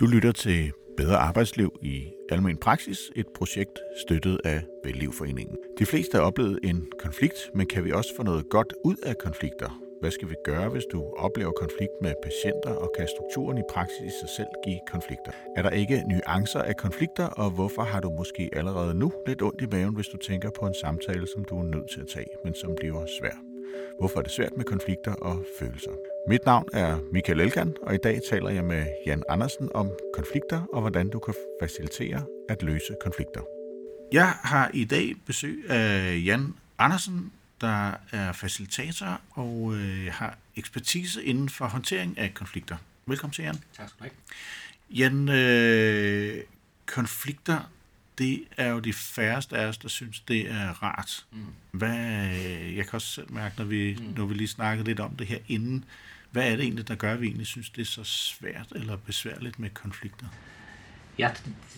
Du lytter til Bedre Arbejdsliv i Almen Praksis, et projekt støttet af Vellivforeningen. De fleste har oplevet en konflikt, men kan vi også få noget godt ud af konflikter? Hvad skal vi gøre, hvis du oplever konflikt med patienter, og kan strukturen i praksis i sig selv give konflikter? Er der ikke nuancer af konflikter, og hvorfor har du måske allerede nu lidt ondt i maven, hvis du tænker på en samtale, som du er nødt til at tage, men som bliver svær? Hvorfor er det svært med konflikter og følelser? Mit navn er Michael Elkan, og i dag taler jeg med Jan Andersen om konflikter og hvordan du kan facilitere at løse konflikter. Jeg har i dag besøg af Jan Andersen, der er facilitator og øh, har ekspertise inden for håndtering af konflikter. Velkommen til, Jan. Tak skal du have. Jan, øh, konflikter, det er jo de færreste af os, der synes, det er rart. Mm. Hvad, jeg kan også selv mærke, når vi, mm. når vi lige snakkede lidt om det her inden, hvad er det egentlig, der gør, at vi egentlig synes, det er så svært eller besværligt med konflikter? Jeg,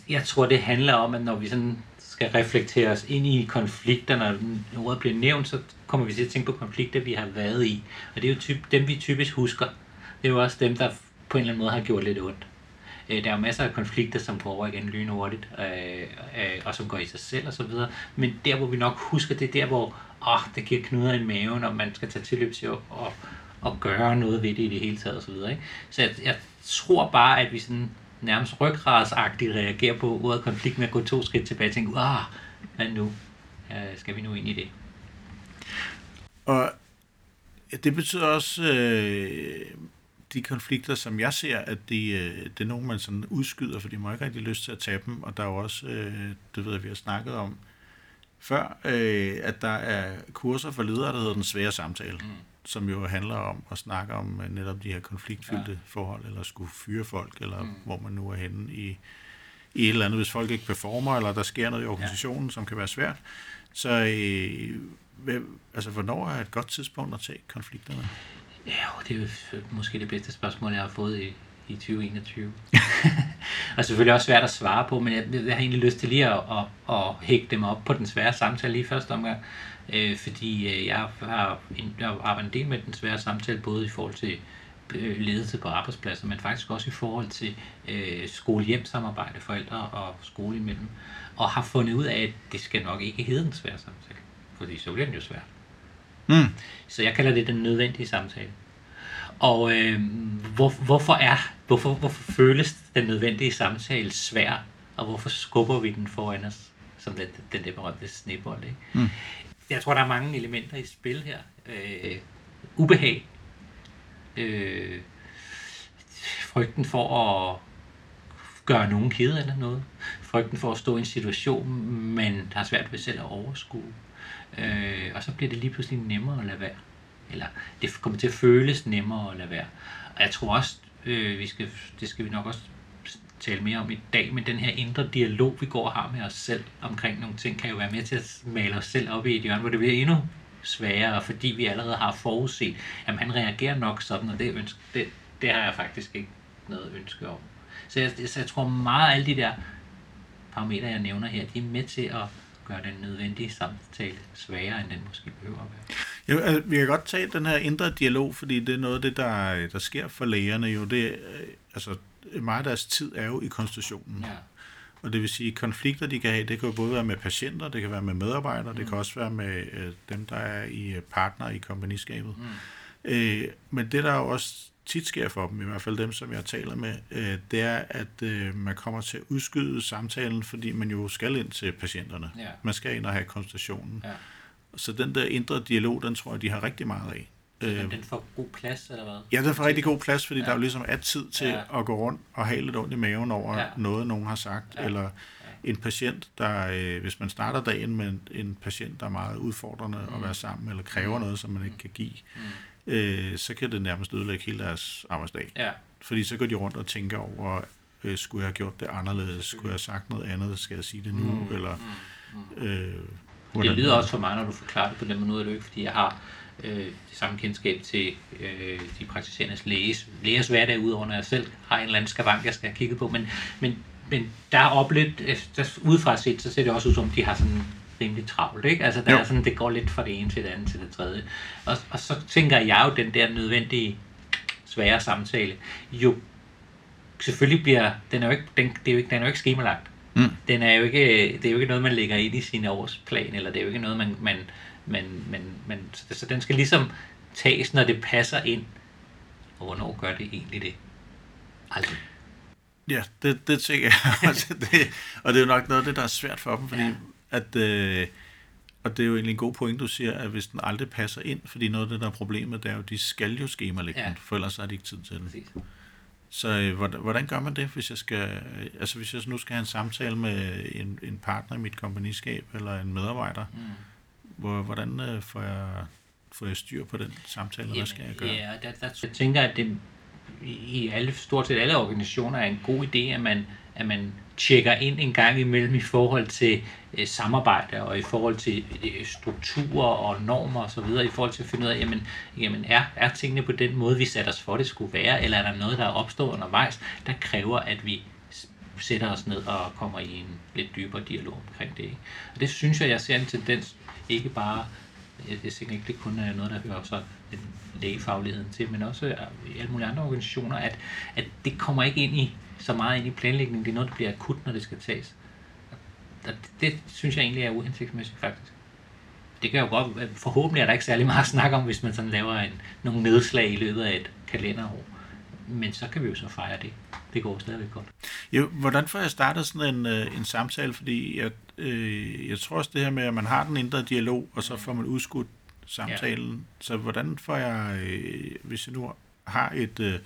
jeg tror, det handler om, at når vi sådan skal reflektere os ind i konflikter, når ordet bliver nævnt, så kommer vi til at tænke på konflikter, vi har været i. Og det er jo typ, dem, vi typisk husker. Det er jo også dem, der på en eller anden måde har gjort lidt ondt. Øh, der er jo masser af konflikter, som går igen lynhurtigt, øh, øh, og som går i sig selv og så videre. Men der, hvor vi nok husker, det er der, hvor åh, det giver knuder i maven, og man skal tage tilløb til at, at, at gøre noget ved det i det hele taget og så videre. Ikke? Så jeg, jeg tror bare, at vi sådan nærmest ryggradsagtigt reagerer på ordet konflikt med at gå to skridt tilbage og tænke, ah, hvad nu? Øh, skal vi nu ind i det? Og det betyder også, øh, de konflikter, som jeg ser, at de, øh, det er nogen, man sådan udskyder, for de må ikke rigtig lyst til at tage dem, og der er jo også, øh, det ved jeg, vi har snakket om før, øh, at der er kurser for ledere, der hedder Den Svære Samtale, mm. som jo handler om at snakke om netop de her konfliktfyldte ja. forhold, eller skulle fyre folk, eller mm. hvor man nu er henne i, i et eller andet, hvis folk ikke performer, eller der sker noget i organisationen, ja. som kan være svært. Så øh, altså, hvornår er et godt tidspunkt at tage konflikterne? Ja, det er jo måske det bedste spørgsmål, jeg har fået i, i 2021. og selvfølgelig også svært at svare på, men jeg, jeg har egentlig lyst til lige at, at, at hække dem op på den svære samtale lige første omgang. Øh, fordi øh, jeg har, jeg har arbejdet en del med den svære samtale, både i forhold til øh, ledelse på arbejdspladser, men faktisk også i forhold til øh, skole-hjem-samarbejde, forældre og skole imellem, og har fundet ud af, at det skal nok ikke hedde en svær samtale, fordi så bliver den jo svært. Mm. Så jeg kalder det den nødvendige samtale. Og øh, hvor, hvorfor er, hvorfor, hvorfor føles den nødvendige samtale svær, og hvorfor skubber vi den foran os, som den, den der berømte snebold, ikke? Mm. Jeg tror, der er mange elementer i spil her. Øh, ubehag. Øh, frygten for at gøre nogen kede eller noget. Frygten for at stå i en situation, man har svært ved selv at overskue. Øh, og så bliver det lige pludselig nemmere at lade være. Eller det kommer til at føles nemmere at lade være. Og jeg tror også, øh, vi skal, det skal vi nok også tale mere om i dag, men den her indre dialog, vi går og har med os selv omkring nogle ting, kan jo være med til at male os selv op i et hjørne, hvor det bliver endnu sværere, fordi vi allerede har forudset, at han reagerer nok sådan, og det, ønske, det, det har jeg faktisk ikke noget ønske om. Så jeg, så jeg tror meget af alle de der parametre, jeg nævner her, de er med til at gøre den nødvendige samtale sværere, end den måske behøver at være. Ja, altså, vi kan godt tage den her indre dialog, fordi det er noget af det, der, der sker for lægerne jo. Det, øh, altså, meget af deres tid er jo i konstitutionen. Ja. Og det vil sige, at konflikter, de kan have, det kan jo både være med patienter, det kan være med medarbejdere, mm. det kan også være med øh, dem, der er i øh, partner i kompagniskabet. Mm. Øh, men det, der jo også tit sker for dem, i hvert fald dem, som jeg taler med, øh, det er, at øh, man kommer til at udskyde samtalen, fordi man jo skal ind til patienterne. Ja. Man skal ind og have konsultationen. Ja. Så den der indre dialog, den tror jeg, de har rigtig meget af. Øh, den får god plads, eller hvad? Ja, den får rigtig god plads, fordi ja. der er jo ligesom er tid til ja. at gå rundt og have lidt ondt i maven over ja. noget, nogen har sagt, ja. eller en patient, der, øh, hvis man starter dagen med en, en patient, der er meget udfordrende mm. at være sammen, eller kræver mm. noget, som man ikke kan give, mm øh, så kan det nærmest ødelægge hele deres arbejdsdag. Ja. Fordi så går de rundt og tænker over, øh, skulle jeg have gjort det anderledes? Skulle jeg have sagt noget andet? Skal jeg sige det nu? Mm. Eller, mm. øh, det lyder også for mig, når du forklarer det på den måde, nu er det ikke, fordi jeg har øh, det samme kendskab til øh, de praktiserende læges, lægers hverdag, udover når jeg selv har en eller anden skavank, jeg skal have kigget på. Men, men, men der er oplevet, der, udefra set, så ser det også ud som, de har sådan rimelig travlt, ikke? Altså, der er sådan, det går lidt fra det ene til det andet til det tredje. Og, og så tænker jeg jo, den der nødvendige svære samtale, jo selvfølgelig bliver, den er jo ikke, den, det er jo ikke, den er jo ikke skemalagt. Mm. Den er jo ikke, det er jo ikke noget, man lægger ind i sin årsplan, eller det er jo ikke noget, man, man, man, man, man så, så den skal ligesom tages, når det passer ind. Og hvornår gør det egentlig det? Aldrig. Ja, det, det tænker jeg det, og det er jo nok noget af det, der er svært for dem, fordi ja. At, øh, og det er jo egentlig en god point, du siger, at hvis den aldrig passer ind, fordi noget af det, der er problemet, det er jo, de skal jo skemalægge ja. den, for ellers har de ikke tid til den. Præcis. Så øh, hvordan, hvordan gør man det, hvis jeg skal, altså hvis jeg nu skal have en samtale med en, en partner i mit kompagniskab, eller en medarbejder, mm. hvor, hvordan øh, får jeg får jeg styr på den samtale, Jamen, hvad skal jeg gøre? Ja, der, der, jeg tænker, at det i alle, stort set alle organisationer er en god idé, at man, at man tjekker ind en gang imellem i forhold til øh, samarbejde og i forhold til øh, strukturer og normer osv., i forhold til at finde ud af, jamen, jamen er, er tingene på den måde, vi satte os for, det skulle være, eller er der noget, der er opstået undervejs, der kræver, at vi sætter os ned og kommer i en lidt dybere dialog omkring det. Ikke? Og det synes jeg, jeg ser en tendens, ikke bare jeg, jeg tænker ikke, det kun er noget, der hører så lægefagligheden til, men også i alle mulige andre organisationer, at, at det kommer ikke ind i så meget ind i planlægningen. Det er noget, der bliver akut, når det skal tages. Og det, det synes jeg egentlig er uhensigtsmæssigt, faktisk. Det kan jo godt, forhåbentlig er der ikke særlig meget at snakke om, hvis man sådan laver en, nogle nedslag i løbet af et kalenderår. Men så kan vi jo så fejre det. Det går stadigvæk godt. Jo, hvordan får jeg startet sådan en, øh, en samtale? Fordi jeg, øh, jeg tror også det her med, at man har den indre dialog, og så får man udskudt samtalen. Ja. Så hvordan får jeg, øh, hvis jeg nu har et, øh,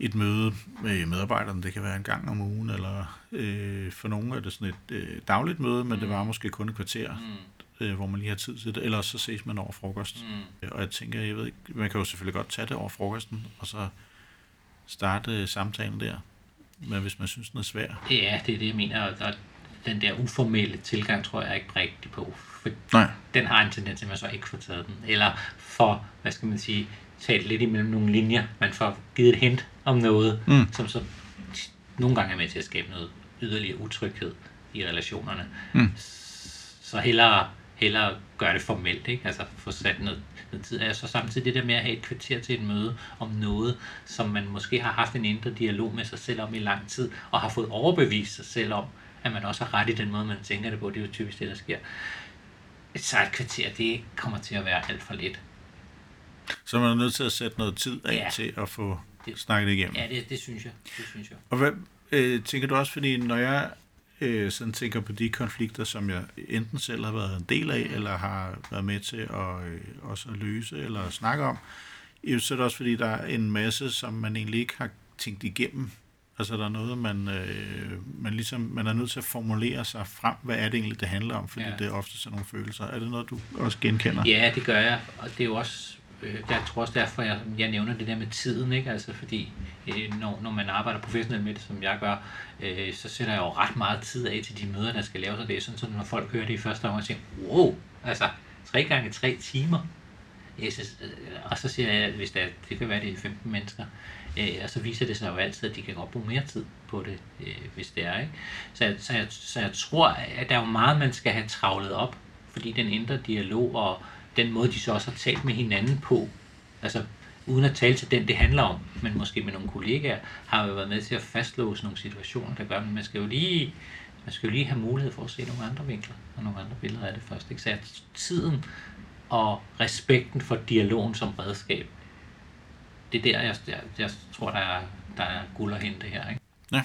et møde med medarbejderne, det kan være en gang om ugen, eller øh, for nogle er det sådan et øh, dagligt møde, men mm. det var måske kun et kvarter, mm. øh, hvor man lige har tid til det, eller så ses man over frokost. Mm. Og jeg tænker, jeg ved ikke, man kan jo selvfølgelig godt tage det over frokosten, og så starte samtalen der, men hvis man synes, den er svær. Ja, det er det, jeg mener, og den der uformelle tilgang tror jeg ikke rigtig på, for Nej. den har en tendens til, at man så ikke får taget den, eller for, hvad skal man sige, talt lidt imellem nogle linjer, man får givet et hint om noget, mm. som så nogle gange er med til at skabe noget yderligere utryghed i relationerne. Mm. Så hellere, hellere gøre det formelt, ikke? altså få sat noget, noget tid af, så samtidig det der med at have et kvarter til et møde om noget, som man måske har haft en indre dialog med sig selv om i lang tid, og har fået overbevist sig selv om, at man også har ret i den måde, man tænker det på. Det er jo typisk det, der sker. Så et kvarter, det kommer til at være alt for lidt. Så man er nødt til at sætte noget tid af ja, til at få det, snakket igennem? Ja, det, det synes jeg. Det synes jeg. Og hvad øh, tænker du også, fordi når jeg øh, sådan tænker på de konflikter, som jeg enten selv har været en del af, mm. eller har været med til at øh, også at løse eller snakke om, så er det også fordi, der er en masse, som man egentlig ikke har tænkt igennem Altså der er noget, man, øh, man, ligesom, man er nødt til at formulere sig frem. Hvad er det egentlig, det handler om? Fordi ja. det er ofte sådan nogle følelser. Er det noget, du også genkender? Ja, det gør jeg. Og det er jo også, øh, Øh, jeg tror også derfor, jeg, jeg nævner det der med tiden. Ikke? Altså fordi øh, når, når man arbejder professionelt med det, som jeg gør, øh, så sætter jeg jo ret meget tid af til de møder, der skal laves. Og det er sådan, så når folk hører det i første omgang, tænker wow, altså tre gange tre timer. synes, øh, og så siger jeg, hvis det, er, det kan være, det er 15 mennesker, Øh, og så viser det sig jo altid, at de kan godt bruge mere tid på det, øh, hvis det er. Ikke? Så, så, jeg, så jeg tror, at der er jo meget, man skal have travlet op, fordi den indre dialog og den måde, de så også har talt med hinanden på, altså uden at tale til den, det handler om, men måske med nogle kollegaer, har jo været med til at fastlåse nogle situationer, der gør, at man skal jo lige, man skal jo lige have mulighed for at se nogle andre vinkler og nogle andre billeder af det først. Ikke? Så tiden og respekten for dialogen som redskab, det er der, jeg, jeg, jeg tror, der er, der er guld at hente her. Ikke? Ja.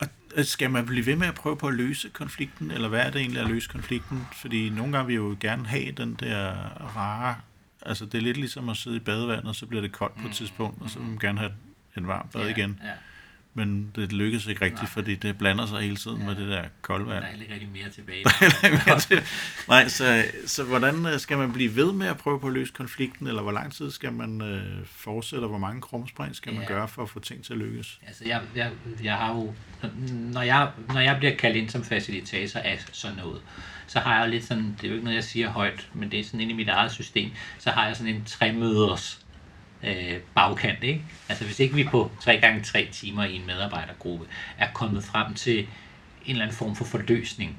Og skal man blive ved med at prøve på at løse konflikten, eller hvad er det egentlig at løse konflikten? Fordi nogle gange vil jo gerne have den der rare, altså det er lidt ligesom at sidde i badevandet, og så bliver det koldt på et mm. tidspunkt, og så vil man gerne have en varm bad ja, igen. Ja men det lykkes ikke rigtigt, Nej. fordi det blander sig hele tiden ja. med det der koldvand. Der er ikke rigtig mere tilbage. mere til. Nej, så, så hvordan øh, skal man blive ved med at prøve på at løse konflikten, eller hvor lang tid skal man øh, fortsætte, og hvor mange krumspring skal ja. man gøre for at få ting til at lykkes? Altså, jeg, jeg, jeg har jo, når jeg, når jeg bliver kaldt ind som facilitator af sådan noget, så har jeg jo lidt sådan, det er jo ikke noget, jeg siger højt, men det er sådan inde i mit eget system, så har jeg sådan en tre møders øh, bagkant. Ikke? Altså hvis ikke vi på 3 gange 3 timer i en medarbejdergruppe er kommet frem til en eller anden form for forløsning,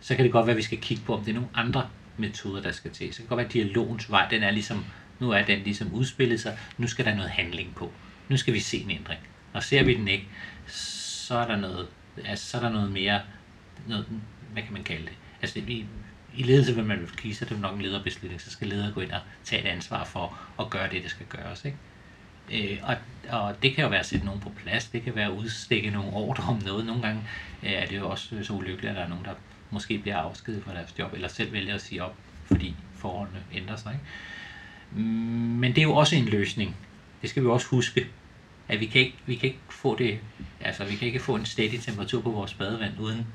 så kan det godt være, at vi skal kigge på, om det er nogle andre metoder, der skal til. Så kan det godt være, at dialogens vej, den er ligesom, nu er den ligesom udspillet sig, nu skal der noget handling på. Nu skal vi se en ændring. Og ser vi den ikke, så er der noget, altså, så er der noget mere, noget, hvad kan man kalde det? Altså i, ledelse vil man kigge, så er det nok en lederbeslutning, så skal lederen gå ind og tage et ansvar for at gøre det, der skal gøres. Ikke? Øh, og, og det kan jo være at sætte nogen på plads, det kan være at udstikke nogle ordre om noget. Nogle gange øh, er det jo også øh, så ulykkeligt, at der er nogen, der måske bliver afskedet fra deres job, eller selv vælger at sige op, fordi forholdene ændrer sig. Ikke? Mm, men det er jo også en løsning. Det skal vi også huske, at vi kan ikke, vi kan ikke få det, altså vi kan ikke få en steady temperatur på vores badevand, uden,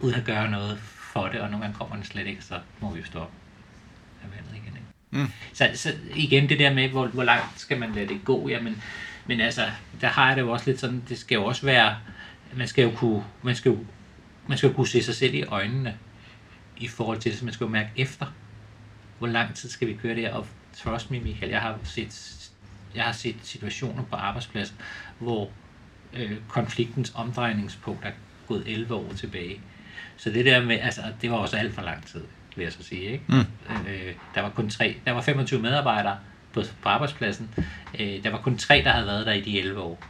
uden at gøre noget for det, og nogle gange kommer den slet ikke, så må vi jo stoppe af vandet igen. Ikke? Mm. Så, så igen det der med, hvor, hvor langt skal man lade det gå, jamen, men altså, der har jeg det jo også lidt sådan, det skal jo også være, man skal jo kunne, man skal jo, man skal jo kunne se sig selv i øjnene, i forhold til det, så man skal jo mærke efter, hvor lang tid skal vi køre det her, og trust me Michael, jeg har set, jeg har set situationer på arbejdspladser, hvor øh, konfliktens omdrejningspunkt er gået 11 år tilbage. Så det der med, altså, det var også alt for lang tid vil jeg så sige. Ikke? Mm. Øh, der var kun tre, der var 25 medarbejdere på, på arbejdspladsen. Øh, der var kun tre, der havde været der i de 11 år.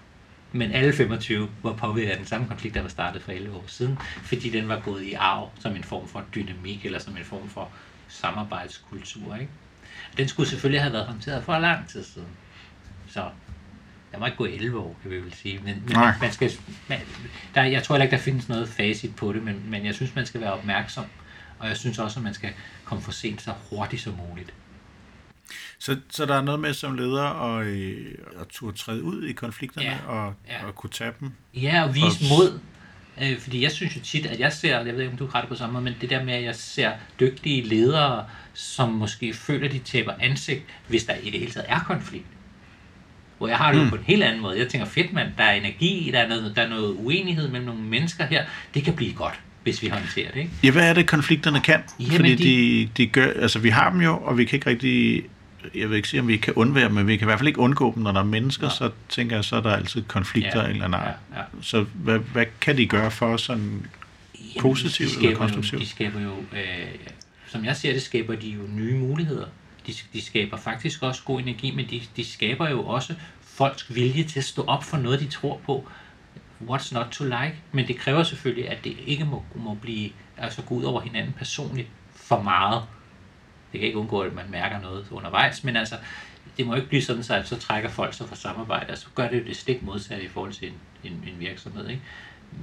Men alle 25 var påvirket af den samme konflikt, der var startet for 11 år siden, fordi den var gået i arv som en form for dynamik, eller som en form for samarbejdskultur. Ikke? Den skulle selvfølgelig have været håndteret for lang tid siden. Så der må ikke gå 11 år, kan vi vel sige. Men, men man skal, man, der, jeg tror heller ikke, der findes noget facit på det, men, men jeg synes, man skal være opmærksom og jeg synes også, at man skal komme for sent så hurtigt som muligt. Så, så der er noget med som leder at, øh, at turde træde ud i konflikterne ja, og, ja. og kunne tage dem? Ja, og vise og... mod. Øh, fordi jeg synes jo tit, at jeg ser, jeg ved ikke, om du har det på samme måde, men det der med, at jeg ser dygtige ledere, som måske føler, at de taber ansigt, hvis der i det hele taget er konflikt. Hvor jeg har det mm. jo på en helt anden måde. Jeg tænker, fedt mand, der er energi, der er, noget, der er noget uenighed mellem nogle mennesker her. Det kan blive godt hvis vi håndterer det. Ikke? Ja, hvad er det, konflikterne kan? Jamen, Fordi de... De, de gør, altså vi har dem jo, og vi kan ikke rigtig, jeg vil ikke sige, om vi kan undvære dem, men vi kan i hvert fald ikke undgå dem, når der er mennesker, ja. så tænker jeg, så er der altid konflikter ja, eller nej. Ja, ja. Så hvad, hvad kan de gøre for sådan Jamen, positivt eller konstruktivt? Jo, de skaber jo, øh, som jeg ser det, skaber de jo nye muligheder. De, de skaber faktisk også god energi, men de, de skaber jo også folks vilje til at stå op for noget, de tror på, what's not to like, men det kræver selvfølgelig, at det ikke må, må blive, altså gå ud over hinanden personligt for meget. Det kan ikke undgå, at man mærker noget undervejs, men altså, det må ikke blive sådan, så, at så trækker folk sig fra samarbejde, og så gør det jo det stik modsatte i forhold til en, en, en virksomhed. Ikke?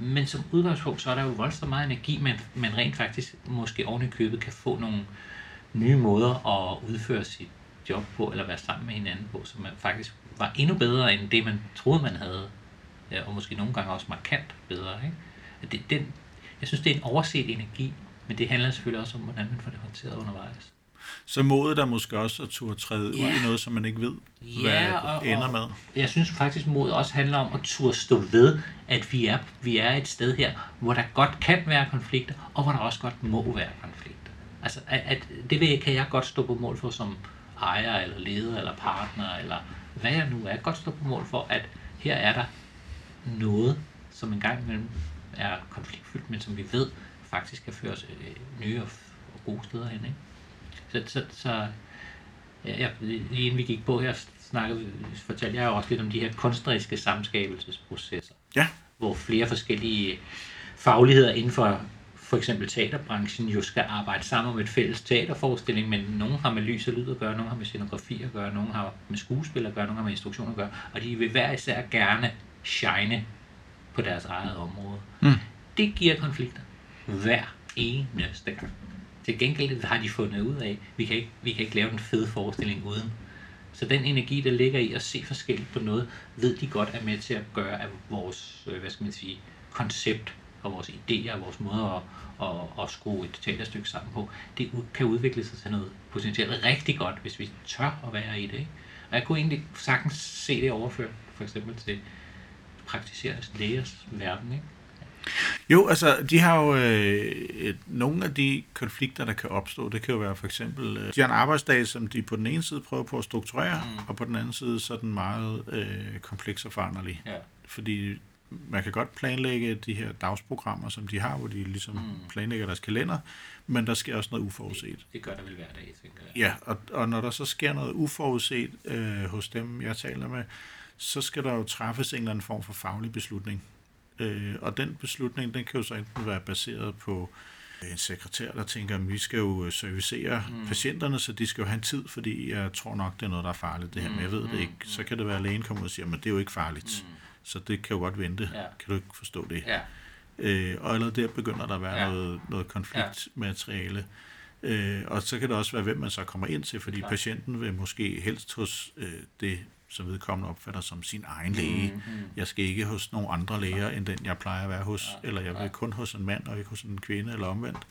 Men som udgangspunkt, så er der jo voldsomt meget energi, man, man rent faktisk måske oven i købet kan få nogle nye måder at udføre sit job på, eller være sammen med hinanden på, som man faktisk var endnu bedre end det, man troede, man havde og måske nogle gange også markant bedre. Ikke? Det, den, jeg synes, det er en overset energi, men det handler selvfølgelig også om, hvordan man får det håndteret undervejs. Så modet der måske også at turde træde ja. ud i noget, som man ikke ved, ja, hvad og, ender med. Jeg synes faktisk, mod også handler om at turde stå ved, at vi er, vi er et sted her, hvor der godt kan være konflikter, og hvor der også godt må være konflikter. Altså, at, at det ved, kan jeg godt stå på mål for som ejer, eller leder, eller partner, eller hvad jeg nu er. Jeg godt stå på mål for, at her er der noget, som en gang imellem er konfliktfyldt, men som vi ved faktisk kan føre os øh, nye og, gode steder hen. Ikke? Så, så, så ja, jeg, lige inden vi gik på her, snakkede, fortalte jeg også lidt om de her kunstneriske samskabelsesprocesser, ja. hvor flere forskellige fagligheder inden for for eksempel teaterbranchen jo skal arbejde sammen om et fælles teaterforestilling, men nogen har med lys og lyd at gøre, nogen har med scenografi at gøre, nogen har med skuespil at gøre, nogen har med instruktion at gøre, og de vil hver især gerne shine på deres eget område. Mm. Det giver konflikter hver eneste gang. Til gengæld har de fundet ud af, at vi kan ikke, vi kan ikke lave en fed forestilling uden. Så den energi, der ligger i at se forskelligt på noget, ved de godt er med til at gøre, at vores, øh, hvad skal man sige, koncept og vores idéer og vores måder at, at, at skrue et teaterstykke sammen på, det kan udvikle sig til noget potentielt rigtig godt, hvis vi tør at være i det. Ikke? Og jeg kunne egentlig sagtens se det overført, for eksempel til praktiserende lægers verden, ikke? Jo, altså, de har jo øh, et, nogle af de konflikter, der kan opstå. Det kan jo være for eksempel, øh, de har en arbejdsdag, som de på den ene side prøver på at strukturere, mm. og på den anden side så er den meget øh, kompleks og foranderlig. Ja. Fordi man kan godt planlægge de her dagsprogrammer, som de har, hvor de ligesom mm. planlægger deres kalender, men der sker også noget uforudset. Det, det gør der vel hver dag, tænker jeg. Ja, og, og når der så sker noget uforudset øh, hos dem, jeg taler med, så skal der jo træffes en eller anden form for faglig beslutning. Øh, og den beslutning, den kan jo så enten være baseret på en sekretær, der tænker, at vi skal jo servicere mm. patienterne, så de skal jo have en tid, fordi jeg tror nok, det er noget, der er farligt, det her, men jeg ved det Mm, ikke. Så kan det være, at lægen kommer ud og siger, men det er jo ikke farligt. Mm. Så det kan jo godt vente. Ja. Kan du ikke forstå det? Ja. Øh, og allerede der begynder der at være Ja. ja. noget, noget konfliktmateriale. Øh, og så kan det også være, hvem man så kommer ind til, fordi Klart. patienten vil måske helst hos øh, det, som vedkommende opfatter som sin egen læge. Mm, mm. Jeg skal ikke hos nogle andre læger, end den jeg plejer at være hos, Ja, eller jeg ja. vil kun hos en mand, og ikke hos en kvinde, eller omvendt.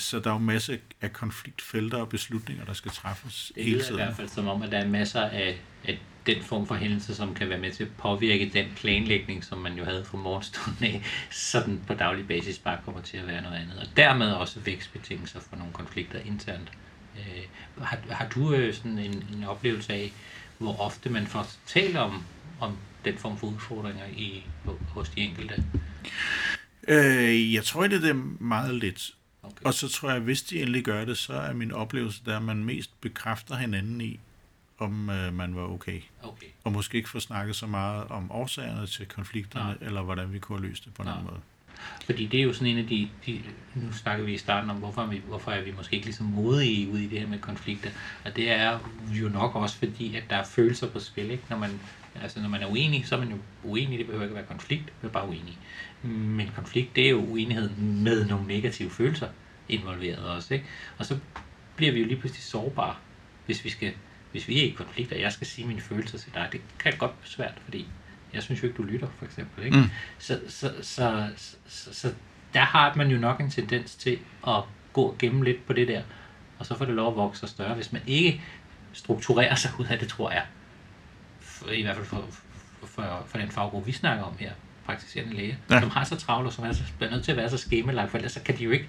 Så der er jo masser af konfliktfelter og beslutninger, der skal træffes Det hele lyder i tiden. hvert fald som om, at der er masser af, af den form for hændelse, som kan være med til at påvirke den planlægning, som man jo havde fra morgenstunden af, så den på daglig basis bare kommer til at være noget andet. Og dermed også vækstbetingelser for nogle konflikter internt. Øh, har, har du øh, sådan en, en oplevelse af, hvor ofte man får talt om, om den form for udfordringer i, hos de enkelte? Øh, jeg tror, det er meget lidt. Okay. Og så tror jeg, at hvis de endelig gør det, så er min oplevelse, der at man mest bekræfter hinanden i, om øh, man var okay. okay. Og måske ikke får snakket så meget om årsagerne til konflikterne, Nej. eller hvordan vi kunne have løst det på en anden måde. Fordi det er jo sådan en af de, de nu snakker vi i starten om, hvorfor er vi, hvorfor er vi måske ikke lige så modige ude i det her med konflikter. Og det er jo nok også fordi, at der er følelser på spil. Ikke? Når, man, altså, når man er uenig, så er man jo uenig. Det behøver ikke at være konflikt, man er bare uenig. Men konflikt, det er jo uenighed med nogle negative følelser involveret også. Ikke? Og så bliver vi jo lige pludselig sårbare, hvis vi skal hvis vi er i konflikt, og jeg skal sige mine følelser til dig, det kan godt være svært, fordi jeg synes jo ikke, du lytter, for eksempel. Ikke? Mm. Så, så, så, så, så der har man jo nok en tendens til at gå gemme lidt på det der, og så får det lov at vokse større, hvis man ikke strukturerer sig ud af det, tror jeg. I hvert fald for, for, for, for den faggruppe, vi snakker om her, praktiserende læge, Ja. som har så travlt, og som er, så, er nødt til at være så skemalagt, for ellers så kan de jo ikke,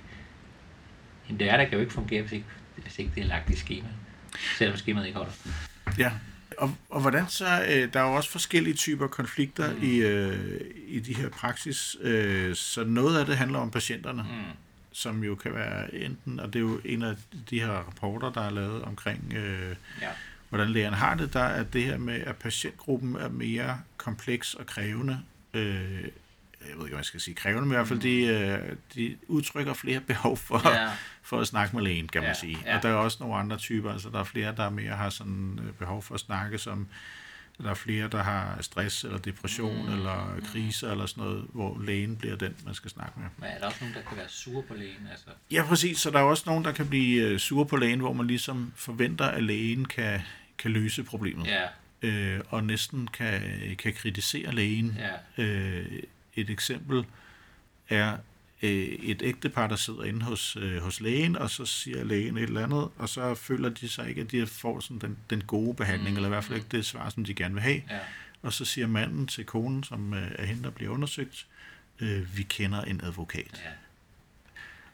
en der kan jo ikke fungere, hvis ikke, hvis ikke det er lagt i skema, selvom skemaet ikke holder. Ja, og, og hvordan så, øh, der er jo også forskellige typer konflikter mm. i, øh, i de her praksis, øh, så noget af det handler om patienterne. Mm. som jo kan være enten, og det er jo en af de her rapporter, der er lavet omkring, øh, Ja. hvordan lægerne har det, der er det her med, at patientgruppen er mere kompleks og krævende, øh, jeg ved ikke, hvad jeg skal sige, krævende, men i hvert fald, de, øh, de udtrykker flere behov for, Ja. for at snakke med lægen, kan man Ja, sige. ja. Og der er også nogle andre typer, altså der er flere, der mere har sådan øh, behov for at snakke, som der er flere, der har stress eller depression mm. eller kriser eller sådan noget, hvor lægen bliver den, man skal snakke med. Men er der også nogen, der kan være sure på lægen? Altså, Ja, præcis. Så der er også nogen, der kan blive øh, sure på lægen, hvor man ligesom forventer, at lægen kan, kan løse problemet. ja, Øh, og næsten kan, kan kritisere lægen. ja, Øh, et eksempel er øh, et ægtepar, der sidder inde hos, øh, hos lægen, og så siger lægen et eller andet, og så føler de sig ikke, at de får sådan den, den gode behandling, mm. eller i hvert fald ikke det svar, som de gerne vil have. ja. Og så siger manden til konen, som øh, er hende, der bliver undersøgt, øh, vi kender en advokat. ja.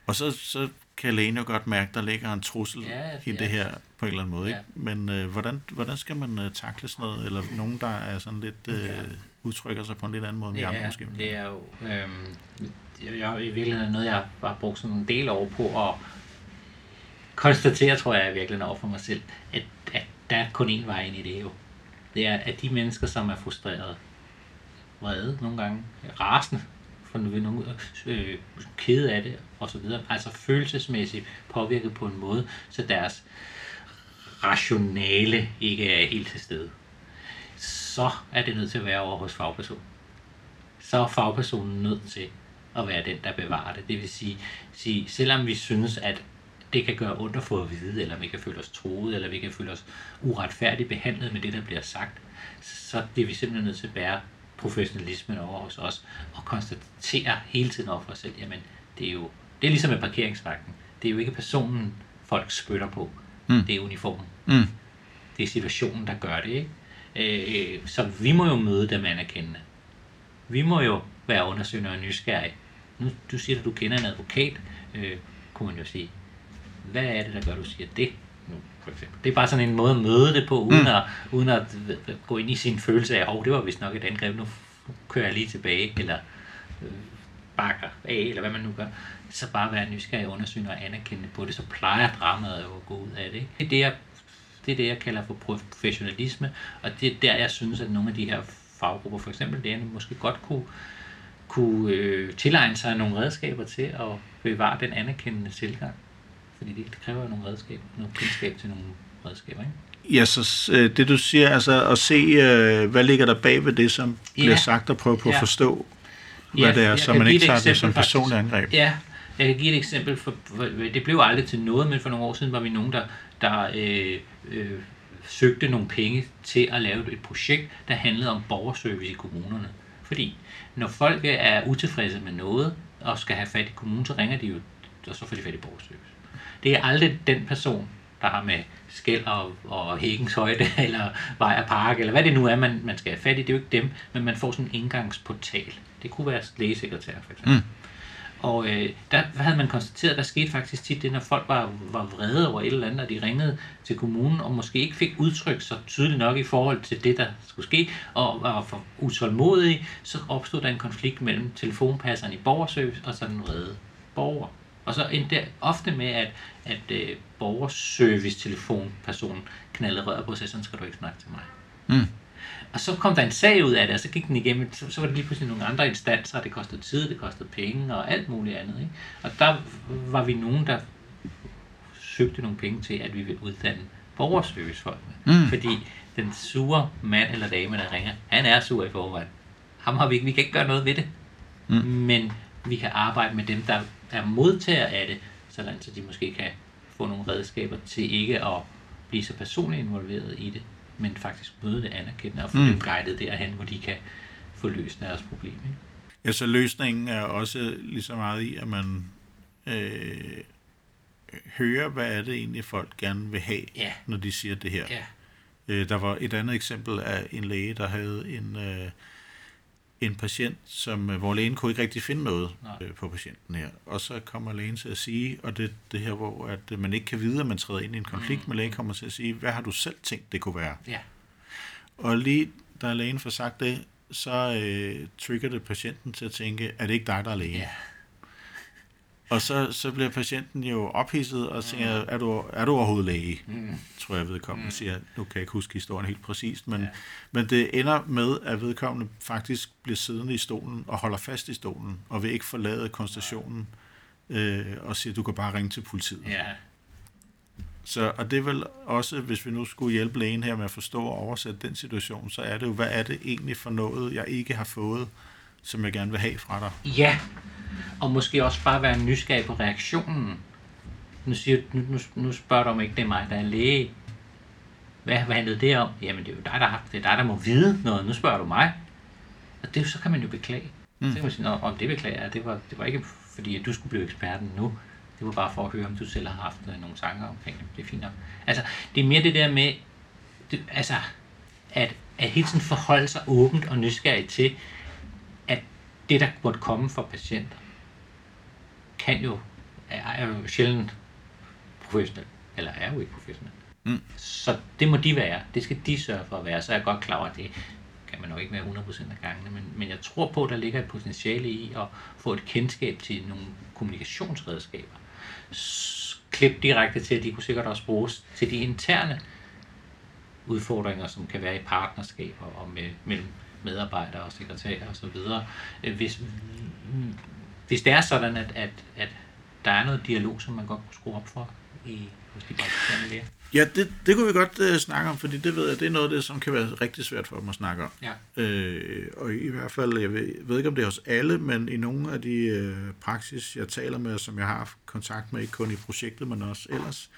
Og så, så kan lægen jo godt mærke, der ligger en trussel Ja, i ja. det her på en eller anden måde. Ja. Ikke? Men øh, hvordan, hvordan skal man øh, takle sådan noget? Eller nogen, der er sådan lidt øh, Ja. udtrykker sig på en lidt anden måde end vi andre Ja, måske? det er jo øhm, jeg, jeg, i virkeligheden noget, jeg har brugt sådan en del over på at konstatere, tror jeg, virkelig over for mig selv, at, at der er kun én vej ind i det jo. Det er, at de mennesker, som er frustrerede, vrede nogle gange, rasende, for nogle øh, øh, kede af det, og så videre, altså følelsesmæssigt påvirket på en måde, så deres rationale ikke er helt til stede. Så er det nødt til at være over hos fagpersonen så er fagpersonen nødt til at være den, der bevarer det. Det vil sige, sige selvom vi synes, at det kan gøre ondt at få at vide, eller vi kan føle os troet, eller vi kan føle os uretfærdigt behandlet med det, der bliver sagt, så det vi simpelthen nødt til at bære professionalismen over hos os, og konstatere hele tiden over for os selv, jamen, det er jo, det er ligesom med parkeringsvagten. Det er jo ikke personen, folk spytter på. Mm. Det er uniformen. Mm. Det er situationen, der gør det, ikke? Øh, så vi må jo møde dem anerkendende. Vi må jo være undersøgende og nysgerrige. Nu, du siger, at du kender en advokat, øh, kunne man jo sige. Hvad er det, der gør, at du siger det? For eksempel. Det er bare sådan en måde at møde det på, uden, Mm. at, uden at ved- ved- gå ind i sin følelse af, hov, det var vist nok et angreb, nu kører jeg lige tilbage, eller øh, bakker af, eller hvad man nu gør. Så bare være nysgerrig, undersøgende og anerkendende på det, så plejer dramaet jo at gå ud af det. Ikke? Det er det, jeg Det er det, jeg kalder for professionalisme, og det er der, jeg synes, at nogle af de her faggrupper, for eksempel lægerne, måske godt kunne, kunne øh, tilegne sig nogle redskaber til at bevare den anerkendende tilgang. Fordi det, det kræver jo nogle redskaber, noget kendskab til nogle redskaber, ikke? Ja, så øh, det du siger, altså at se, øh, hvad ligger der bag ved det, som ja. bliver sagt, og prøve på ja. at forstå, hvad ja, det er, så man ikke tager det som personlig angreb. Ja, jeg kan give et eksempel, for, for det blev aldrig til noget, men for nogle år siden var vi nogen, der, der øh, øh, søgte nogle penge til at lave et projekt, der handlede om borgerservice i kommunerne. Fordi når folk er utilfredse med noget, og skal have fat i kommunen, så ringer de jo, og så får de fat i borgerservice. Det er aldrig den person, der har med skæld og, og hækkens højde, eller vej og park, eller hvad det nu er, man, man skal have fat i. Det er jo ikke dem, men man får sådan en indgangsportal. Det kunne være lægesekretær, for eksempel. Mm. Og øh, der havde man konstateret, at der skete faktisk tit det, når folk var, var vrede over et eller andet, og de ringede til kommunen, og måske ikke fik udtryk så tydeligt nok i forhold til det, der skulle ske, og var for utålmodige, så opstod der en konflikt mellem telefonpasseren i borgerservice og så den vrede borger. Og så endte det ofte med, at, at øh, borgerservice-telefonpersonen knaldede røret på sig, sådan skal du ikke snakke til mig. Mm. Og så kom der en sag ud af det, og så gik den igennem, så, så var det lige pludselig nogle andre instanser, og det kostede tid, det kostede penge og alt muligt andet. Ikke? Og der var vi nogen, der søgte nogle penge til, at vi ville uddanne borgerservicefolk. Mm. Fordi den sure mand eller dame, der ringer, han er sur i forvejen. Ham har vi ikke, vi kan ikke gøre noget ved det. Mm. Men vi kan arbejde med dem, der er modtager af det, så de måske kan få nogle redskaber til ikke at blive så personligt involveret i det, men faktisk møde det anerkendende og få mm. dem guidet derhen, hvor de kan få løst deres problem. Ikke? Ja, så løsningen er også lige så meget i, at man øh, hører, hvad er det egentlig folk gerne vil have, ja. når de siger det her. Ja. Øh, der var et andet eksempel af en læge, der havde en... Øh, en patient, som, øh, hvor lægen kunne ikke rigtig finde noget øh, på patienten her. Og så kommer lægen til at sige, og det, det her, hvor at øh, man ikke kan vide, at man træder ind i en konflikt, mm. men lægen kommer til at sige, hvad har du selv tænkt, det kunne være? Ja. Og lige da lægen får sagt det, så øh, trigger det patienten til at tænke, er det ikke dig, der er læge? Ja. Og så, så bliver patienten jo ophidset og siger, er du, er du overhovedet læge? Mm. Tror jeg, vedkommende mm. siger. Nu kan jeg ikke huske historien helt præcist, men, ja. men det ender med, at vedkommende faktisk bliver siddende i stolen og holder fast i stolen, og vil ikke forlade konstationen øh, og siger, du kan bare ringe til politiet. Ja. Så, og det er vel også, hvis vi nu skulle hjælpe lægen her med at forstå og oversætte den situation, så er det jo, hvad er det egentlig for noget, jeg ikke har fået, som jeg gerne vil have fra dig? Ja, og måske også bare være nysgerrig på reaktionen. Nu, siger, nu, nu, nu spørger du om ikke, det er mig, der er læge. Hvad, hvad handlede det om? Jamen, det er jo dig, der, har, det er dig, der må vide noget. Nu spørger du mig. Og det, så kan man jo beklage. Mm. Så kan man sige, om det beklager jeg. Det var, det var ikke fordi, at du skulle blive eksperten nu. Det var bare for at høre, om du selv har haft øh, nogle tanker omkring det. Det er fint nok. Altså, det er mere det der med, det, altså, at, at hele tiden forholde sig åbent og nysgerrig til, at det, der måtte komme for patienter, kan jo, er jo sjældent professionel, eller er jo ikke professionel. Mm. Så det må de være. Det skal de sørge for at være. Så er jeg godt klar over, at det kan man nok ikke være 100% af gangene, men, men jeg tror på, at der ligger et potentiale i at få et kendskab til nogle kommunikationsredskaber. Klip direkte til, at de kunne sikkert også bruges til de interne udfordringer, som kan være i partnerskaber og med, mellem medarbejdere og sekretærer osv. Hvis, hvis det er sådan, at, at, at der er noget dialog, som man godt kunne skrue op for i, hos de praktiserende læger. Ja, det, det kunne vi godt uh, snakke om, fordi det ved jeg, det er noget af det, som kan være rigtig svært for dem at snakke om. Ja. Øh, og i hvert fald, jeg ved, ved ikke om det er hos alle, men i nogle af de uh, praksis, jeg taler med, som jeg har haft kontakt med, ikke kun i projektet, men også ellers,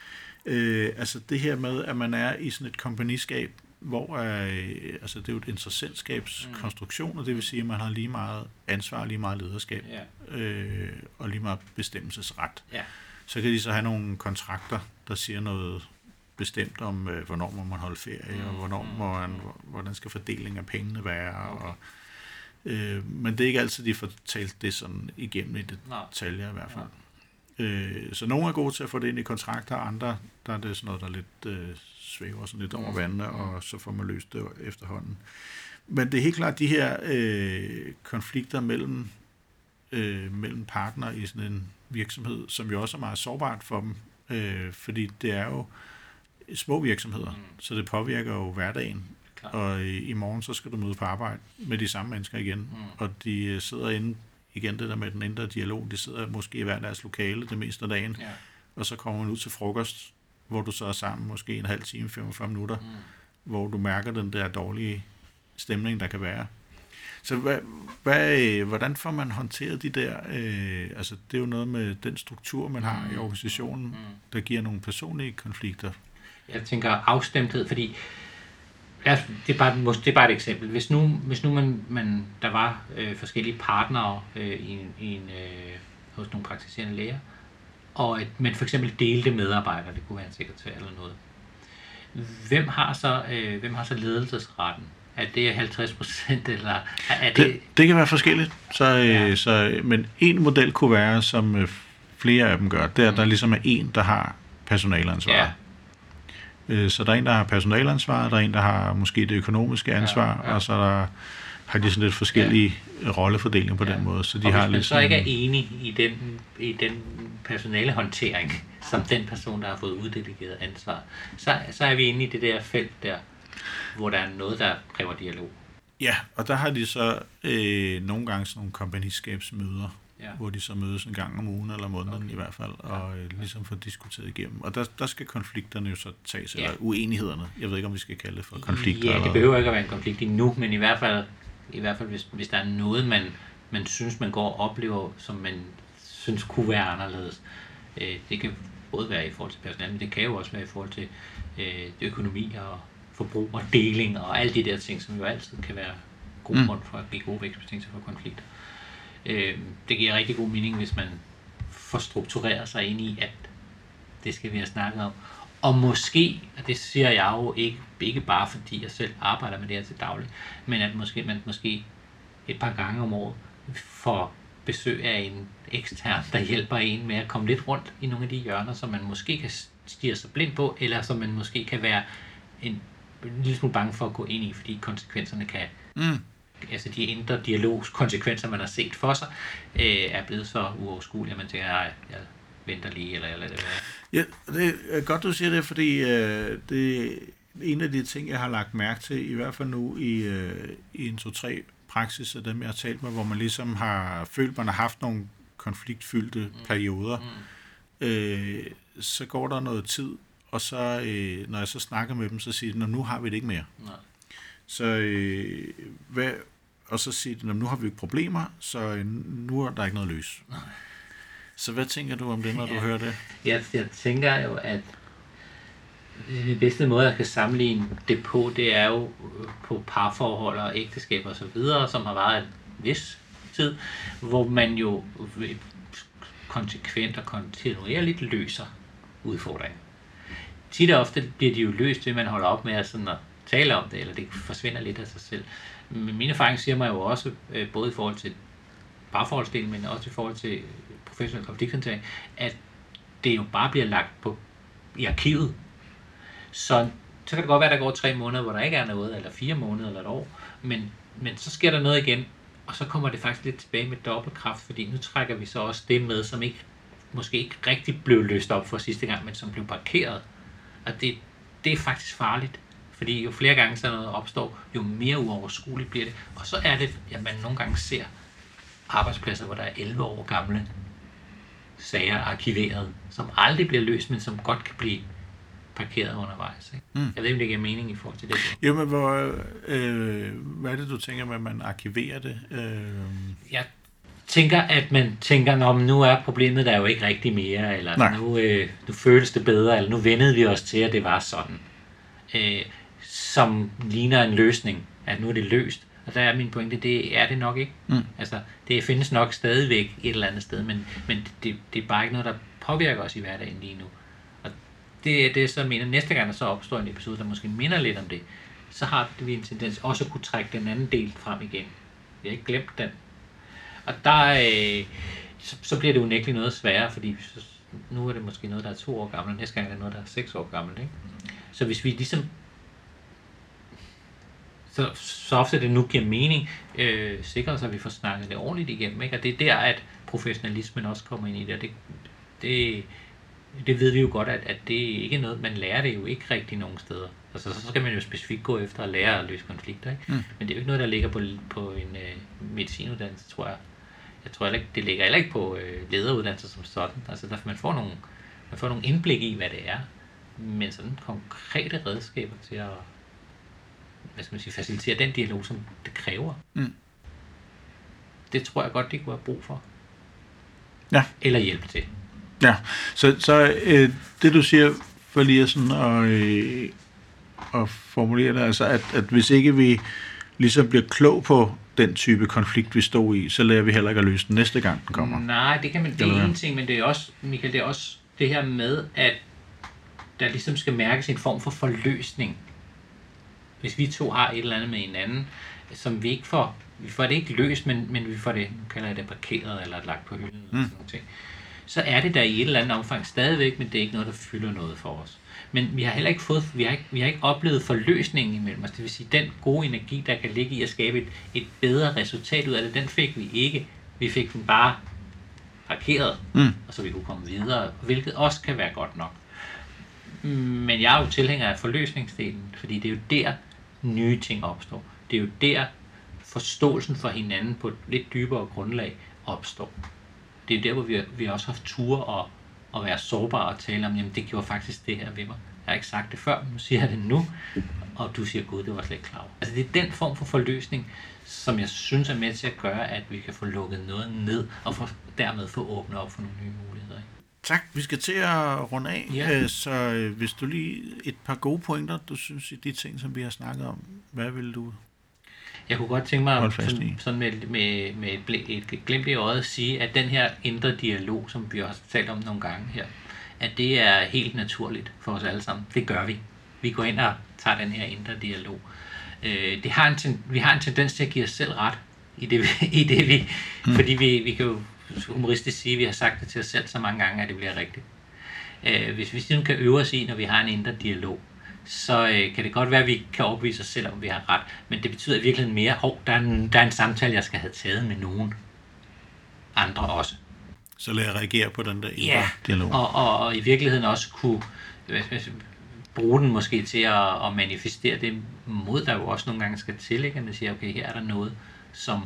øh, altså det her med, at man er i sådan et kompagniskab, hvor øh, altså det er jo et interessentskabskonstruktion, og det vil sige, at man har lige meget ansvar, lige meget lederskab ja. øh, og lige meget bestemmelsesret. Ja. Så kan de så have nogle kontrakter, der siger noget bestemt om, øh, hvornår må man holde ferie, mm. og hvornår må man, hvordan skal fordelingen af pengene være. Okay. Og, øh, men det er ikke altid, de får talt det sådan igennem i detaljer i hvert fald. Ja. Øh, så nogle er gode til at få det ind i kontrakter, andre der er det sådan noget, der lidt øh, svæver sådan lidt over mm. vandet, og så får man løst det efterhånden. Men det er helt klart de her øh, konflikter mellem, øh, mellem partner i sådan en virksomhed, som jo også er meget sårbart for dem, øh, fordi det er jo små virksomheder, mm. så det påvirker jo hverdagen. Klar. Og i, i morgen så skal du møde på arbejde med de samme mennesker igen, mm. og de øh, sidder inde, igen det der med den indre dialog, de sidder måske i hver deres lokale det meste af dagen, ja. og så kommer man ud til frokost, hvor du så er sammen måske en halv time, 45 minutter, mm. hvor du mærker den der dårlige stemning, der kan være. Så hvad, hvad, hvordan får man håndteret de der, øh, altså det er jo noget med den struktur, man har i mm. organisationen, mm. der giver nogle personlige konflikter. Jeg tænker afstemthed, fordi ja, det, er bare, det er bare et eksempel. Hvis nu, hvis nu man, man, der var øh, forskellige partnere øh, i en, i en, øh, hos nogle praktiserende læger, og at man for eksempel delte medarbejdere, det kunne være en sekretær eller noget. Hvem har så, øh, hvem har så ledelsesretten? Er det 50 procent, eller er det... det... Det kan være forskelligt, så, øh, ja. så, men en model kunne være, som øh, flere af dem gør, det er, at der ligesom er en, der har personalansvar. Ja. Øh, så der er en, der har personalansvar, der er en, der har måske det økonomiske ansvar, ja, ja. og så der, har de sådan lidt forskellige ja. rollefordelinger på ja. den måde. Så de og har hvis man så ikke er enig i den, i den personalehåndtering, som den person, der har fået uddelegeret ansvar, så, så er vi inde i det der felt der, hvor der er noget, der kræver dialog. Ja, og der har de så øh, nogle gange sådan nogle kompagniskabsmøder, ja. hvor de så mødes en gang om ugen eller måneden okay. i hvert fald, og øh, ligesom får diskuteret igennem. Og der, der skal konflikterne jo så tages, ja. eller uenighederne. Jeg ved ikke, om vi skal kalde det for konflikter. Ja, det behøver ikke at være en konflikt endnu, men i hvert fald, i hvert fald hvis, hvis der er noget, man, man synes, man går og oplever, som man synes kunne være anderledes. Øh, det kan både være i forhold til personale, men det kan jo også være i forhold til øh, økonomi og forbrug og deling og alle de der ting, som jo altid kan være god mm. grund for at give gode vækstbetingelser for konflikter. Øh, det giver rigtig god mening, hvis man får struktureret sig ind i, at det skal vi have snakket om. Og måske, og det siger jeg jo ikke, ikke bare fordi jeg selv arbejder med det her til daglig, men at måske, man måske et par gange om året får besøg af en ekstern, der hjælper en med at komme lidt rundt i nogle af de hjørner, som man måske kan stige sig blind på, eller som man måske kan være en en lille smule bange for at gå ind i, fordi konsekvenserne kan, mm altså de indre dialogs konsekvenser, man har set for sig, øh, er blevet så uoverskuelige, at man tænker, at jeg venter lige, eller, eller det være. Ja, det er godt, du siger det, fordi øh, det er en af de ting, jeg har lagt mærke til, i hvert fald nu i, øh, i en to-tre praksis af dem, jeg har talt med, hvor man ligesom har følt, man har haft nogle konfliktfyldte mm. perioder, mm. Øh, så går der noget tid, og så, øh, når jeg så snakker med dem, så siger de, nu har vi det ikke mere. Nej. Så, øh, hvad, og så siger de, nu har vi ikke problemer, så øh, nu er der ikke noget løs. Så hvad tænker du om det, når ja. du hører det? Jeg, jeg tænker jo, at den bedste måde, jeg kan sammenligne det på, det er jo på parforhold og ægteskaber og så videre, som har været en vis tid, hvor man jo konsekvent og kontinuerligt løser udfordringen tit og ofte bliver de jo løst, ved at man holder op med at, sådan at tale om det, eller det forsvinder lidt af sig selv. Men min erfaring siger mig jo også, øh, både i forhold til parforholdsdelen, men også i forhold til professionel konflikthåndtering, at det jo bare bliver lagt på i arkivet. Så, så kan det godt være, at der går tre måneder, hvor der ikke er noget, eller fire måneder, eller et år, men, men så sker der noget igen, og så kommer det faktisk lidt tilbage med dobbeltkraft, fordi nu trækker vi så også det med, som ikke, måske ikke rigtig blev løst op for sidste gang, men som blev parkeret og det, det er faktisk farligt. Fordi jo flere gange sådan noget opstår, jo mere uoverskueligt bliver det. Og så er det, at man nogle gange ser arbejdspladser, hvor der er 11 år gamle sager arkiveret, som aldrig bliver løst, men som godt kan blive parkeret undervejs. Ikke? Mm. Jeg ved ikke, om det giver mening i forhold til det. Jo, men hvor, øh, hvad er det, du tænker med, at man arkiverer det? Øh... Jeg tænker, at man tænker, om nu er problemet der jo ikke rigtig mere, eller nu, øh, nu føles det bedre, eller nu vendede vi os til, at det var sådan. Øh, som ligner en løsning, at nu er det løst. Og der er min pointe, det er det nok ikke. Mm. Altså, det findes nok stadigvæk et eller andet sted, men, men det, det er bare ikke noget, der påvirker os i hverdagen lige nu. Og det er det, som mener, næste gang der så opstår en episode, der måske minder lidt om det, så har vi en tendens også at kunne trække den anden del frem igen. Vi har ikke glemt den, og der, øh, så, så bliver det unægteligt noget sværere, fordi så, nu er det måske noget, der er to år gammelt, næste gang er det noget, der er seks år gammelt. Ikke? Så hvis vi ligesom så, så ofte det nu giver mening, øh, sikrer sig, at vi får snakket det ordentligt igennem. Ikke? Og det er der, at professionalismen også kommer ind i det. det, det det ved vi jo godt, at, at det ikke er noget, man lærer det jo ikke rigtig nogen steder. Altså, så skal man jo specifikt gå efter at lære at løse konflikter, ikke? Mm. Men det er jo ikke noget, der ligger på, på en øh, medicinuddannelse, tror jeg. Jeg tror heller ikke, det ligger heller ikke på øh, lederuddannelse som sådan. Altså, der, man, får nogle, man får nogle indblik i, hvad det er, men sådan konkrete redskaber til at hvad skal man sige, facilitere den dialog, som det kræver. Mm. Det tror jeg godt, de kunne have brug for. Ja. Eller hjælp til. Ja, så, så øh, det du siger, for lige sådan at, øh, at formulere det, altså at, at hvis ikke vi ligesom bliver klog på den type konflikt, vi står i, så lærer vi heller ikke at løse den næste gang, den kommer. Nej, det kan man, det er en ting, men det er også, Michael, det er også det her med, at der ligesom skal mærkes en form for forløsning. Hvis vi to har et eller andet med hinanden, som vi ikke får, vi får det ikke løst, men, men vi får det, nu kalder jeg det parkeret eller lagt på hylden, mm. eller sådan noget ting så er det der i et eller andet omfang stadigvæk, men det er ikke noget, der fylder noget for os. Men vi har heller ikke fået, vi har ikke, vi har ikke oplevet forløsningen imellem os. Det vil sige, den gode energi, der kan ligge i at skabe et, et bedre resultat ud af det, den fik vi ikke. Vi fik den bare parkeret, mm. og så vi kunne komme videre, hvilket også kan være godt nok. Men jeg er jo tilhænger af forløsningsdelen, fordi det er jo der, nye ting opstår. Det er jo der, forståelsen for hinanden på et lidt dybere grundlag opstår det er der, hvor vi, vi også har haft ture og, og være sårbare og tale om, jamen det gjorde faktisk det her ved mig. Jeg har ikke sagt det før, men nu siger jeg det nu, og du siger, gud, det var slet ikke klar over. Altså det er den form for forløsning, som jeg synes er med til at gøre, at vi kan få lukket noget ned, og for, dermed få åbnet op for nogle nye muligheder. Tak. Vi skal til at runde af, ja. Øh, så øh, hvis du lige et par gode pointer, du synes i de ting, som vi har snakket om, hvad vil du jeg kunne godt tænke mig sådan, sådan med, med, med et, et glimt i øjet at sige, at den her indre dialog, som vi også har talt om nogle gange her, at det er helt naturligt for os alle sammen. Det gør vi. Vi går ind og tager den her indre dialog. Øh, det har en vi har en tendens til at give os selv ret i det, i det vi, mm. fordi vi, vi kan jo humoristisk sige, at vi har sagt det til os selv så mange gange, at det bliver rigtigt. Øh, hvis vi nu kan øve os i, når vi har en indre dialog, så øh, kan det godt være, at vi kan overbevise os selv om, vi har ret. Men det betyder i virkeligheden mere, hov, der er, en, der er en samtale, jeg skal have taget med nogen andre også. Så lad jeg reagere på den der ja, dialog. Og, og, og i virkeligheden også kunne hvad, hvad, bruge den måske til at, at manifestere det mod, der jo også nogle gange skal til, ikke? at man siger, okay, her er der noget, som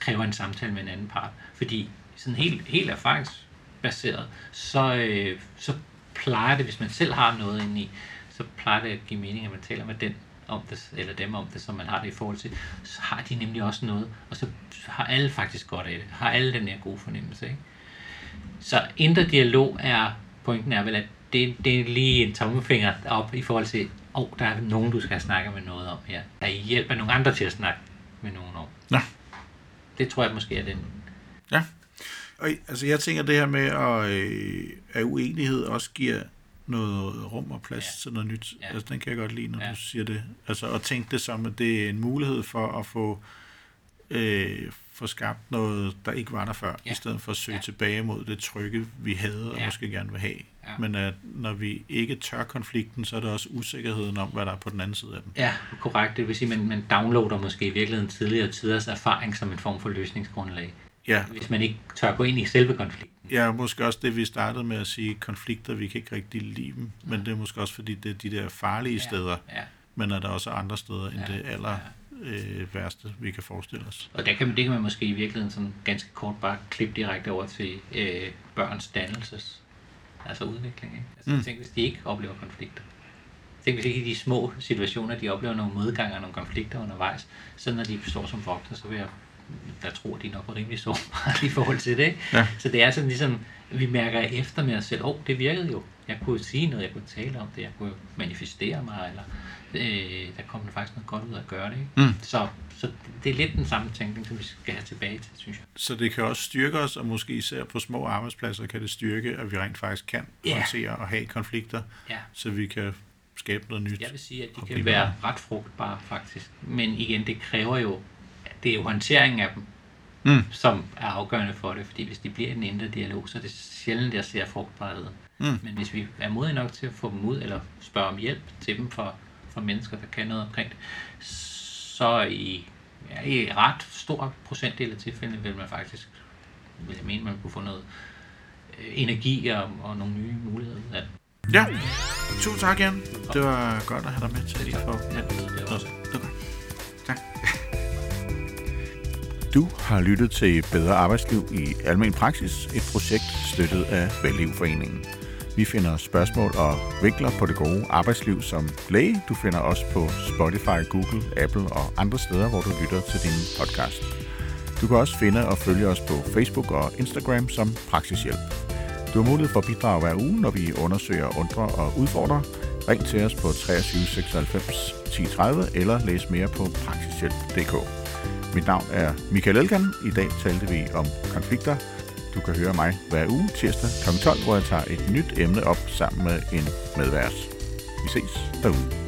kræver en samtale med en anden part. Fordi sådan helt, helt erfaringsbaseret, så, øh, så plejer det, hvis man selv har noget inde i, så plejer det at give mening, at man taler med den om det, eller dem om det, som man har det i forhold til, så har de nemlig også noget, og så har alle faktisk godt af det, har alle den her gode fornemmelse. Ikke? Så indre dialog er, pointen er vel, at det, det er lige en tommefinger op i forhold til, åh, oh, der er nogen, du skal snakke med noget om her. Der hjælper nogle andre til at snakke med nogen om. Ja. Det tror jeg måske er den. Ja. Og, altså jeg tænker det her med, at, øh, at uenighed også giver noget rum og plads ja. til noget nyt. Ja. Altså, den kan jeg godt lide, når ja. du siger det. Altså, at tænke det som, at det er en mulighed for at få, øh, få skabt noget, der ikke var der før, ja. i stedet for at søge ja. tilbage mod det trygge, vi havde og ja. måske gerne vil have. Ja. Men at når vi ikke tør konflikten, så er der også usikkerheden om, hvad der er på den anden side af den. Ja, korrekt. Det vil sige, at man, man downloader måske i virkeligheden tidligere tiders erfaring som en form for løsningsgrundlag. Ja. Hvis man ikke tør gå ind i selve konflikten. Ja, måske også det, vi startede med at sige, konflikter, vi kan ikke rigtig lide dem, men det er måske også, fordi det er de der farlige ja. steder, ja. men er der også andre steder end ja. det aller ja. øh, værste, vi kan forestille os. Og der kan, det kan man måske i virkeligheden sådan ganske kort bare klippe direkte over til øh, børns dannelses, altså udvikling. Ikke? Altså, mm. tænk, hvis de ikke oplever konflikter. Tænk, hvis ikke i de små situationer, de oplever nogle modgange og nogle konflikter undervejs, så når de står som voksne, så vil jeg der tror, de nok var rimelig sårbare i forhold til det. Ja. Så det er sådan ligesom, vi mærker efter med os selv, åh, oh, det virkede jo. Jeg kunne sige noget, jeg kunne tale om det, jeg kunne manifestere mig, eller øh, der kom faktisk noget godt ud af at gøre det. Ikke? Mm. Så, så det er lidt den samme tænkning, som vi skal have tilbage til, synes jeg. Så det kan også styrke os, og måske især på små arbejdspladser kan det styrke, at vi rent faktisk kan ja. håndtere og have konflikter, ja. så vi kan skabe noget nyt. Jeg vil sige, at de kan være ret frugtbare faktisk. Men igen, det kræver jo det er jo håndteringen af dem, mm. som er afgørende for det, fordi hvis de bliver i den indre dialog, så er det sjældent, jeg ser frugtbarheden. Mm. Men hvis vi er modige nok til at få dem ud, eller spørge om hjælp til dem for, for mennesker, der kan noget omkring det, så i, ja, i ret stor procentdel af tilfældene vil man faktisk, vil jeg mene, man kunne få noget energi og, og nogle nye muligheder. Ja. Ja, tusind tak igen. Det var godt at have dig med til lige for det også. Det var godt. Tak. Du har lyttet til Bedre Arbejdsliv i Almen Praksis, et projekt støttet af Vellivforeningen. Vi finder spørgsmål og vinkler på det gode arbejdsliv som læge. Du finder os på Spotify, Google, Apple og andre steder, hvor du lytter til din podcast. Du kan også finde og følge os på Facebook og Instagram som Praksishjælp. Du har mulighed for at bidrage hver uge, når vi undersøger, undrer og udfordrer. Ring til os på 23 96 10 30 eller læs mere på praksishjælp.dk. Mit navn er Michael Elkan. I dag talte vi om konflikter. Du kan høre mig hver uge tirsdag kl. 12, hvor jeg tager et nyt emne op sammen med en medværs. Vi ses derude.